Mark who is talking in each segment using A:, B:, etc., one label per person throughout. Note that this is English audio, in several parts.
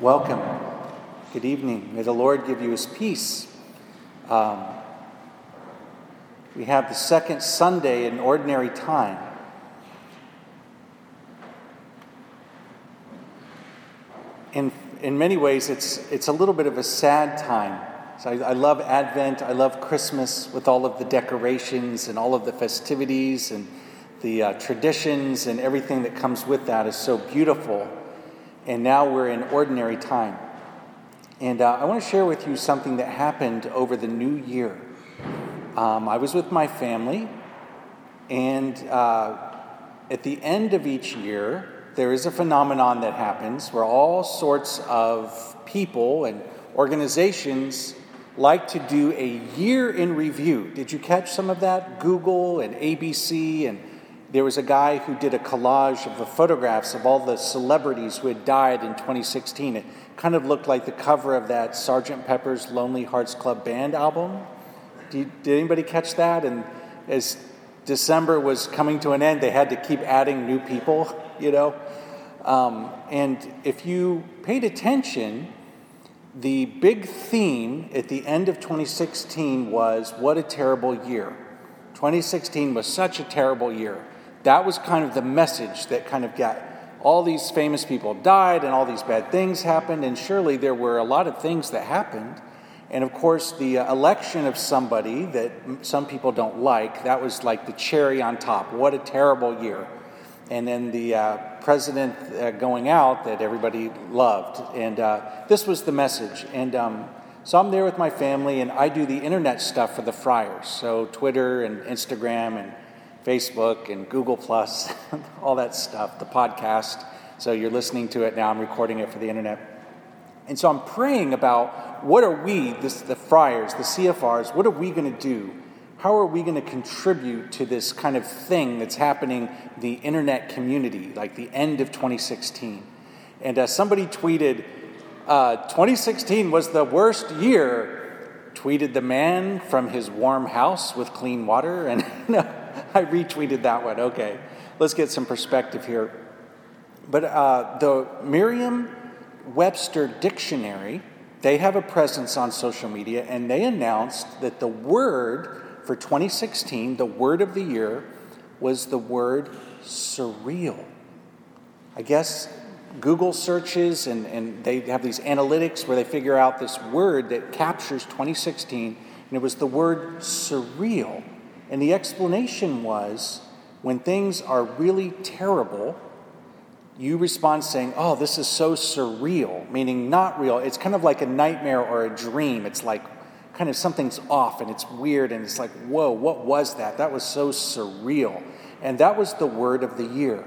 A: Welcome. Good evening. May the Lord give you his peace. Um, we have the second Sunday in ordinary time. In, in many ways, it's, it's a little bit of a sad time. So I, I love Advent, I love Christmas with all of the decorations and all of the festivities and the uh, traditions and everything that comes with that is so beautiful and now we're in ordinary time. And uh, I want to share with you something that happened over the new year. Um, I was with my family, and uh, at the end of each year, there is a phenomenon that happens where all sorts of people and organizations like to do a year in review. Did you catch some of that? Google and ABC and there was a guy who did a collage of the photographs of all the celebrities who had died in 2016. It kind of looked like the cover of that Sgt. Pepper's Lonely Hearts Club Band album. Did, did anybody catch that? And as December was coming to an end, they had to keep adding new people, you know? Um, and if you paid attention, the big theme at the end of 2016 was what a terrible year. 2016 was such a terrible year that was kind of the message that kind of got all these famous people died and all these bad things happened, and surely there were a lot of things that happened. And of course, the uh, election of somebody that some people don't like, that was like the cherry on top. What a terrible year. And then the uh, president uh, going out that everybody loved. And uh, this was the message. And um, so I'm there with my family, and I do the internet stuff for the Friars. So Twitter and Instagram and Facebook and Google Plus, all that stuff, the podcast. So you're listening to it now. I'm recording it for the internet. And so I'm praying about what are we, this, the friars, the CFRs, what are we going to do? How are we going to contribute to this kind of thing that's happening, the internet community, like the end of 2016? And uh, somebody tweeted, uh, 2016 was the worst year, tweeted the man from his warm house with clean water. And I retweeted that one. Okay, let's get some perspective here. But uh, the Merriam Webster Dictionary, they have a presence on social media, and they announced that the word for 2016, the word of the year, was the word surreal. I guess Google searches and, and they have these analytics where they figure out this word that captures 2016, and it was the word surreal. And the explanation was when things are really terrible, you respond saying, Oh, this is so surreal, meaning not real. It's kind of like a nightmare or a dream. It's like kind of something's off and it's weird and it's like, Whoa, what was that? That was so surreal. And that was the word of the year.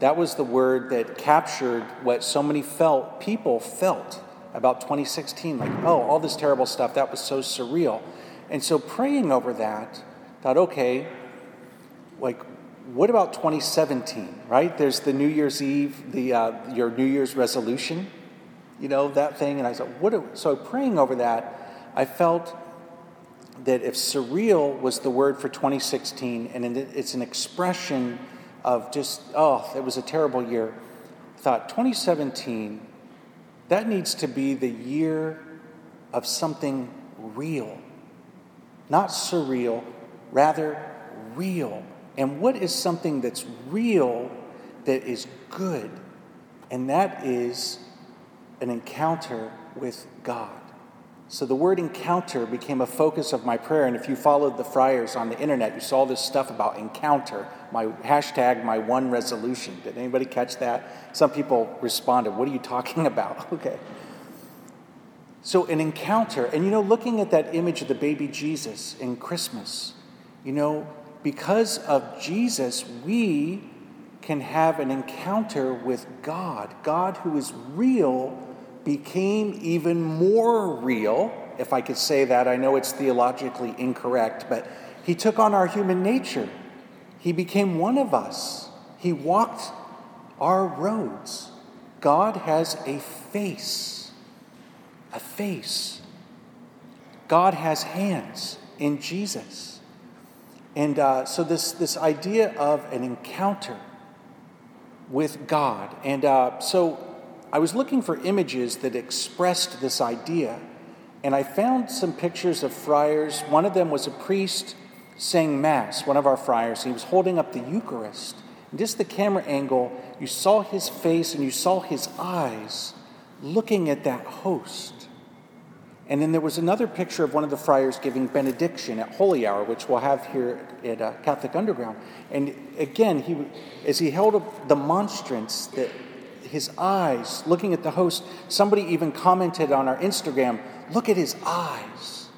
A: That was the word that captured what so many felt people felt about 2016 like, oh, all this terrible stuff, that was so surreal. And so praying over that, thought, okay, like, what about 2017, right? There's the New Year's Eve, the, uh, your New Year's resolution, you know, that thing. And I said, what? Are, so praying over that, I felt that if surreal was the word for 2016, and it's an expression of just, oh, it was a terrible year, I thought 2017, that needs to be the year of something real, not surreal, rather real. And what is something that's real that is good? And that is an encounter with God. So the word encounter became a focus of my prayer. And if you followed the friars on the internet, you saw this stuff about encounter, my hashtag, my one resolution. Did anybody catch that? Some people responded, What are you talking about? Okay. So, an encounter, and you know, looking at that image of the baby Jesus in Christmas, you know, because of Jesus, we can have an encounter with God. God, who is real, became even more real, if I could say that. I know it's theologically incorrect, but he took on our human nature. He became one of us. He walked our roads. God has a face. A face. God has hands in Jesus. And uh, so, this, this idea of an encounter with God. And uh, so, I was looking for images that expressed this idea, and I found some pictures of friars. One of them was a priest saying Mass, one of our friars. He was holding up the Eucharist. And just the camera angle, you saw his face and you saw his eyes looking at that host. And then there was another picture of one of the friars giving benediction at Holy Hour, which we'll have here at uh, Catholic Underground. And again, he, as he held up the monstrance, that his eyes looking at the host, somebody even commented on our Instagram, look at his eyes.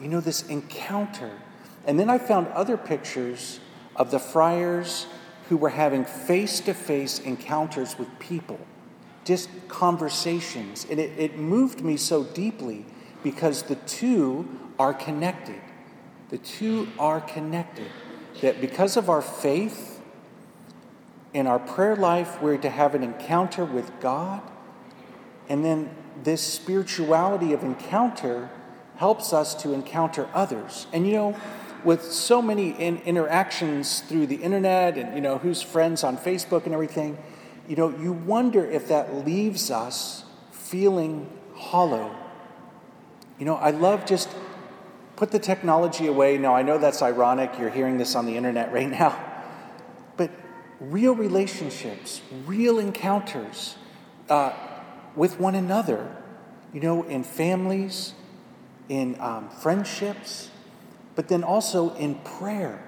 A: You know, this encounter. And then I found other pictures of the friars who were having face to face encounters with people just conversations. And it, it moved me so deeply because the two are connected. The two are connected. That because of our faith in our prayer life, we're to have an encounter with God. And then this spirituality of encounter helps us to encounter others. And you know, with so many in interactions through the internet and you know who's friends on Facebook and everything, you know, you wonder if that leaves us feeling hollow. You know, I love just put the technology away. Now, I know that's ironic. You're hearing this on the internet right now. But real relationships, real encounters uh, with one another, you know, in families, in um, friendships, but then also in prayer.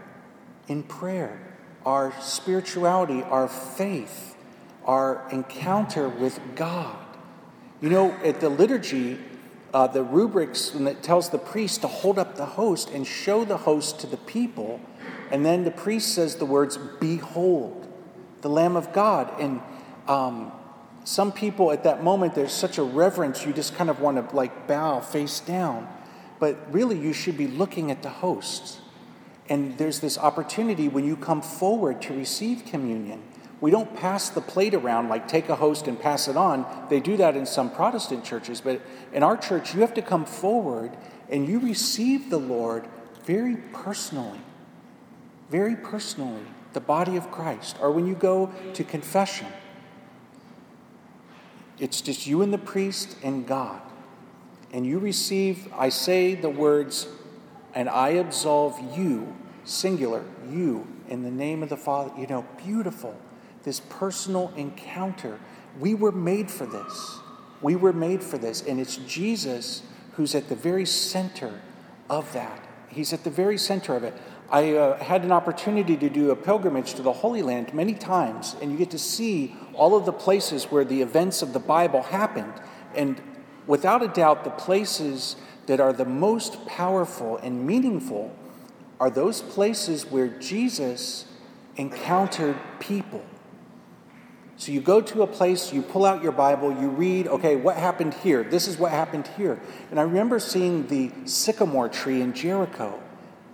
A: In prayer, our spirituality, our faith our encounter with God. You know, at the liturgy, uh, the rubrics when it tells the priest to hold up the host and show the host to the people, and then the priest says the words, "Behold, the Lamb of God." And um, some people at that moment, there's such a reverence, you just kind of want to like bow face down. But really, you should be looking at the host. And there's this opportunity when you come forward to receive communion we don't pass the plate around like take a host and pass it on. They do that in some Protestant churches, but in our church, you have to come forward and you receive the Lord very personally. Very personally, the body of Christ. Or when you go to confession, it's just you and the priest and God. And you receive, I say the words, and I absolve you, singular, you, in the name of the Father. You know, beautiful this personal encounter. We were made for this. We were made for this. And it's Jesus who's at the very center of that. He's at the very center of it. I uh, had an opportunity to do a pilgrimage to the Holy Land many times, and you get to see all of the places where the events of the Bible happened. And without a doubt, the places that are the most powerful and meaningful are those places where Jesus encountered people. So you go to a place, you pull out your Bible, you read, okay, what happened here? This is what happened here. And I remember seeing the sycamore tree in Jericho.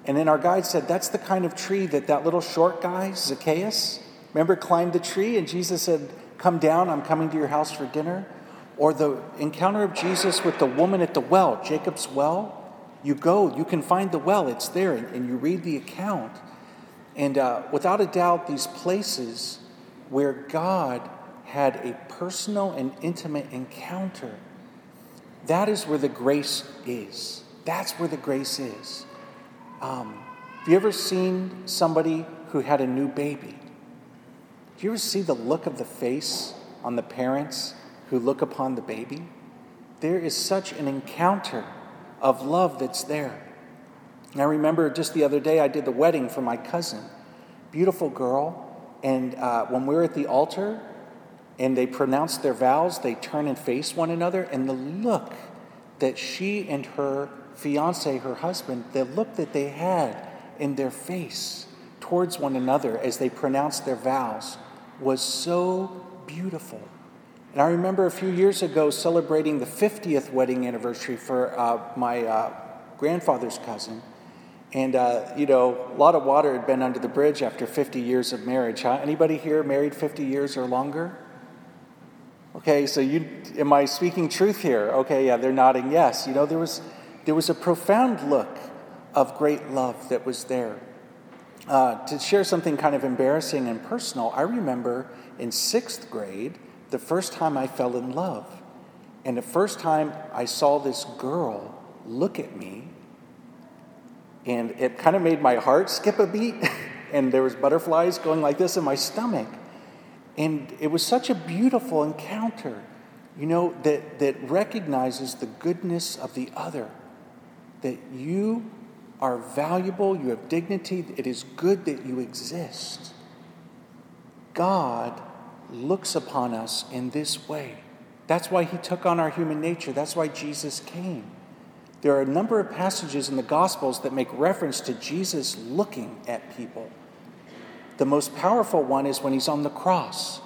A: And then our guide said, that's the kind of tree that that little short guy, Zacchaeus, remember climbed the tree and Jesus said, Come down, I'm coming to your house for dinner. Or the encounter of Jesus with the woman at the well, Jacob's well. You go, you can find the well, it's there, and, you read the account. And uh, without a doubt, these places where God had a personal and intimate encounter. That is where the grace is. That's where the grace is. Um, have you ever seen somebody who had a new baby? Do you ever see the look of the face on the parents who look upon the baby? There is such an encounter of love that's there. And I remember just the other day I did the wedding for my cousin. Beautiful girl, and uh, when we're at the altar and they pronounce their vows, they turn and face one another. And the look that she and her fiance, her husband, the look that they had in their face towards one another as they pronounced their vows was so beautiful. And I remember a few years ago celebrating the 50th wedding anniversary for uh, my uh, grandfather's cousin. And, uh, you know, a lot of water had been under the bridge after 50 years of marriage. Huh? Anybody here married 50 years or longer? Okay, so you, am I speaking truth here? Okay, yeah, they're nodding yes. You know, there was, there was a profound look of great love that was there. Uh, to share something kind of embarrassing and personal, I remember in sixth grade the first time I fell in love. And the first time I saw this girl look at me, and it kind of made my heart skip a beat, and there was butterflies going like this in my stomach. And it was such a beautiful encounter, you know, that, that recognizes the goodness of the other, that you are valuable, you have dignity, it is good that you exist. God looks upon us in this way. That's why he took on our human nature. That's why Jesus came. There are a number of passages in the Gospels that make reference to Jesus looking at people. The most powerful one is when he's on the cross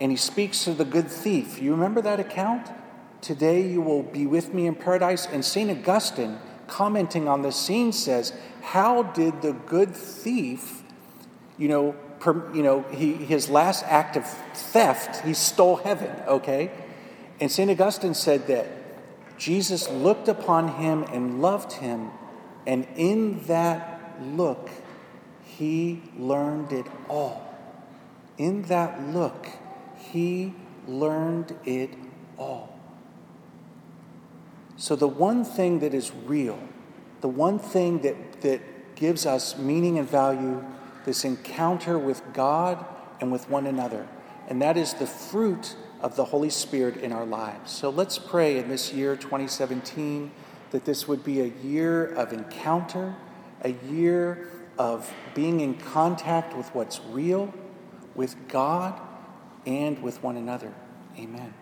A: and he speaks to the good thief. You remember that account? Today you will be with me in paradise. And St. Augustine, commenting on the scene, says, How did the good thief, you know, per, you know he, his last act of theft, he stole heaven, okay? And St. Augustine said that Jesus looked upon him and loved him, and in that look, he learned it all. In that look, he learned it all. So, the one thing that is real, the one thing that, that gives us meaning and value, this encounter with God and with one another, and that is the fruit of the Holy Spirit in our lives. So, let's pray in this year 2017 that this would be a year of encounter, a year of being in contact with what's real, with God, and with one another. Amen.